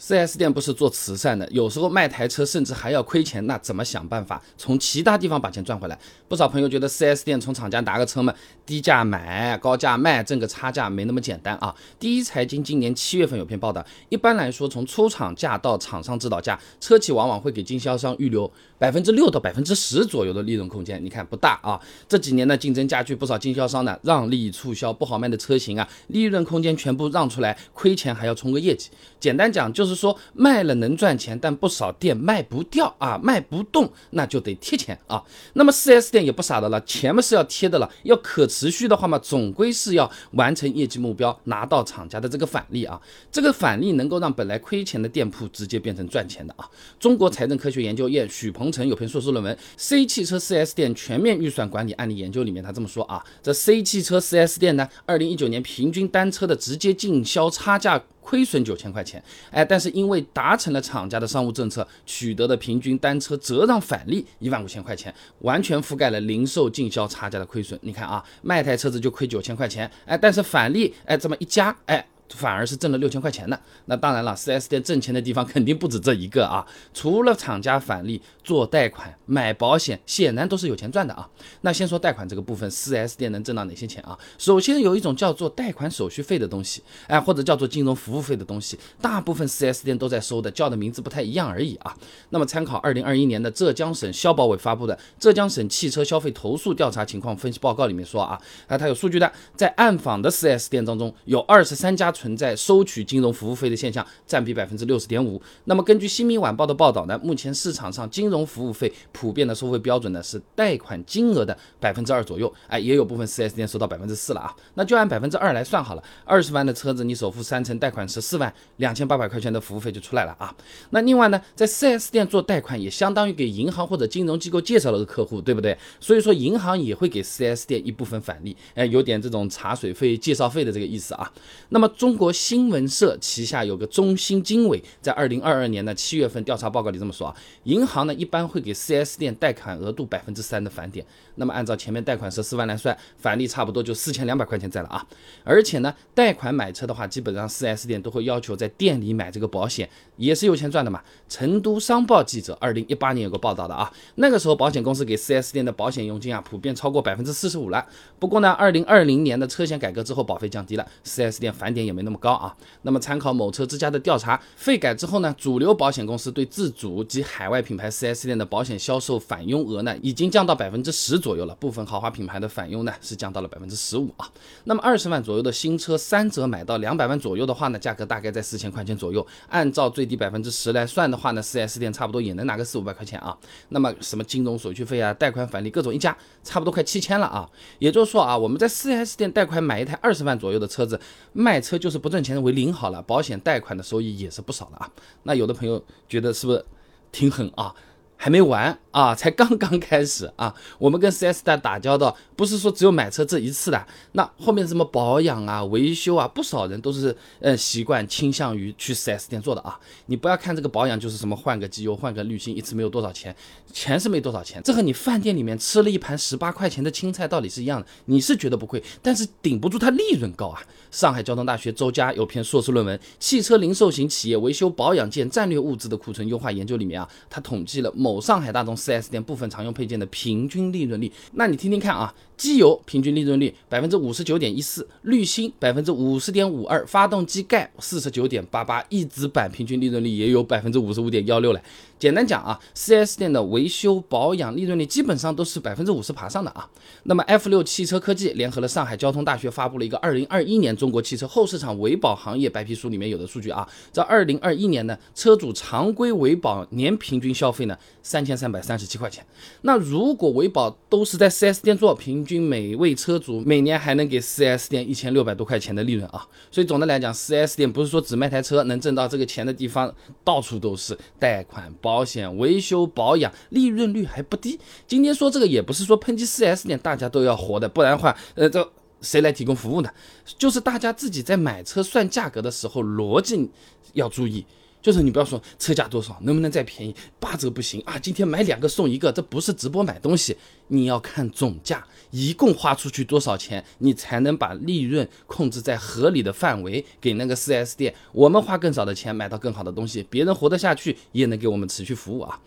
4S 店不是做慈善的，有时候卖台车甚至还要亏钱，那怎么想办法从其他地方把钱赚回来？不少朋友觉得 4S 店从厂家拿个车嘛，低价买，高价卖，挣个差价没那么简单啊。第一财经今年七月份有篇报道，一般来说从出厂价到厂商指导价，车企往往会给经销商预留百分之六到百分之十左右的利润空间。你看不大啊。这几年呢竞争加剧，不少经销商呢让利促销，不好卖的车型啊，利润空间全部让出来，亏钱还要冲个业绩。简单讲就是。是说卖了能赚钱，但不少店卖不掉啊，卖不动，那就得贴钱啊。那么 4S 店也不傻的了，钱嘛是要贴的了，要可持续的话嘛，总归是要完成业绩目标，拿到厂家的这个返利啊。这个返利能够让本来亏钱的店铺直接变成赚钱的啊。中国财政科学研究院许鹏程有篇硕士论文《C 汽车 4S 店全面预算管理案例研究》里面，他这么说啊，这 C 汽车 4S 店呢，二零一九年平均单车的直接进销差价。亏损九千块钱，哎，但是因为达成了厂家的商务政策，取得的平均单车折让返利一万五千块钱，完全覆盖了零售进销差价的亏损。你看啊，卖台车子就亏九千块钱，哎，但是返利，哎，这么一加，哎。反而是挣了六千块钱呢。那当然了，4S 店挣钱的地方肯定不止这一个啊。除了厂家返利、做贷款、买保险，显然都是有钱赚的啊。那先说贷款这个部分，4S 店能挣到哪些钱啊？首先有一种叫做贷款手续费的东西，哎，或者叫做金融服务费的东西，大部分 4S 店都在收的，叫的名字不太一样而已啊。那么参考2021年的浙江省消保委发布的《浙江省汽车消费投诉调查情况分析报告》里面说啊，啊，它有数据的，在暗访的 4S 店当中，有二十三家。存在收取金融服务费的现象，占比百分之六十点五。那么根据新民晚报的报道呢，目前市场上金融服务费普遍的收费标准呢是贷款金额的百分之二左右。哎，也有部分 4S 店收到百分之四了啊。那就按百分之二来算好了，二十万的车子你首付三成，贷款十四万，两千八百块钱的服务费就出来了啊。那另外呢，在 4S 店做贷款也相当于给银行或者金融机构介绍了个客户，对不对？所以说银行也会给 4S 店一部分返利，哎，有点这种茶水费、介绍费的这个意思啊。那么中。中国新闻社旗下有个中新经纬，在二零二二年的七月份调查报告里这么说啊，银行呢一般会给 4S 店贷款额度百分之三的返点，那么按照前面贷款十四万来算，返利差不多就四千两百块钱在了啊。而且呢，贷款买车的话，基本上 4S 店都会要求在店里买这个保险，也是有钱赚的嘛。成都商报记者二零一八年有个报道的啊，那个时候保险公司给 4S 店的保险佣金啊，普遍超过百分之四十五了。不过呢，二零二零年的车险改革之后，保费降低了，4S 店返点也没。没那么高啊。那么参考某车之家的调查，费改之后呢，主流保险公司对自主及海外品牌 4S 店的保险销售返佣额呢，已经降到百分之十左右了。部分豪华品牌的返佣呢，是降到了百分之十五啊。那么二十万左右的新车，三折买到两百万左右的话呢，价格大概在四千块钱左右。按照最低百分之十来算的话呢，4S 店差不多也能拿个四五百块钱啊。那么什么金融手续费啊、贷款返利各种一加，差不多快七千了啊。也就是说啊，我们在 4S 店贷款买一台二十万左右的车子，卖车就。就是不挣钱为零好了，保险贷款的收益也是不少了啊。那有的朋友觉得是不是挺狠啊？还没完啊，才刚刚开始啊！我们跟 4S 店打交道，不是说只有买车这一次的，那后面什么保养啊、维修啊，不少人都是呃习惯倾向于去 4S 店做的啊。你不要看这个保养就是什么换个机油、换个滤芯，一次没有多少钱，钱是没多少钱，这和你饭店里面吃了一盘十八块钱的青菜道理是一样的。你是觉得不贵，但是顶不住它利润高啊。上海交通大学周佳有篇硕士论文《汽车零售型企业维修保养件战略物资的库存优化研究》里面啊，他统计了某。某上海大众 4S 店部分常用配件的平均利润率，那你听听看啊，机油平均利润率百分之五十九点一四，滤芯百分之五十点五二，发动机盖四十九点八八，翼子板平均利润率也有百分之五十五点幺六了。简单讲啊，4S 店的维修保养利润率基本上都是百分之五十爬上的啊。那么 F 六汽车科技联合了上海交通大学发布了一个二零二一年中国汽车后市场维保行业白皮书，里面有的数据啊，在二零二一年呢，车主常规维保年平均消费呢三千三百三十七块钱。那如果维保都是在 4S 店做，平均每位车主每年还能给 4S 店一千六百多块钱的利润啊。所以总的来讲，4S 店不是说只卖台车能挣到这个钱的地方，到处都是贷款保。险维修保养利润率还不低。今天说这个也不是说抨击 4S 店，大家都要活的，不然的话，呃，这谁来提供服务呢？就是大家自己在买车算价格的时候逻辑要注意。就是你不要说车价多少，能不能再便宜，八折不行啊！今天买两个送一个，这不是直播买东西，你要看总价，一共花出去多少钱，你才能把利润控制在合理的范围，给那个四 S 店，我们花更少的钱买到更好的东西，别人活得下去，也能给我们持续服务啊。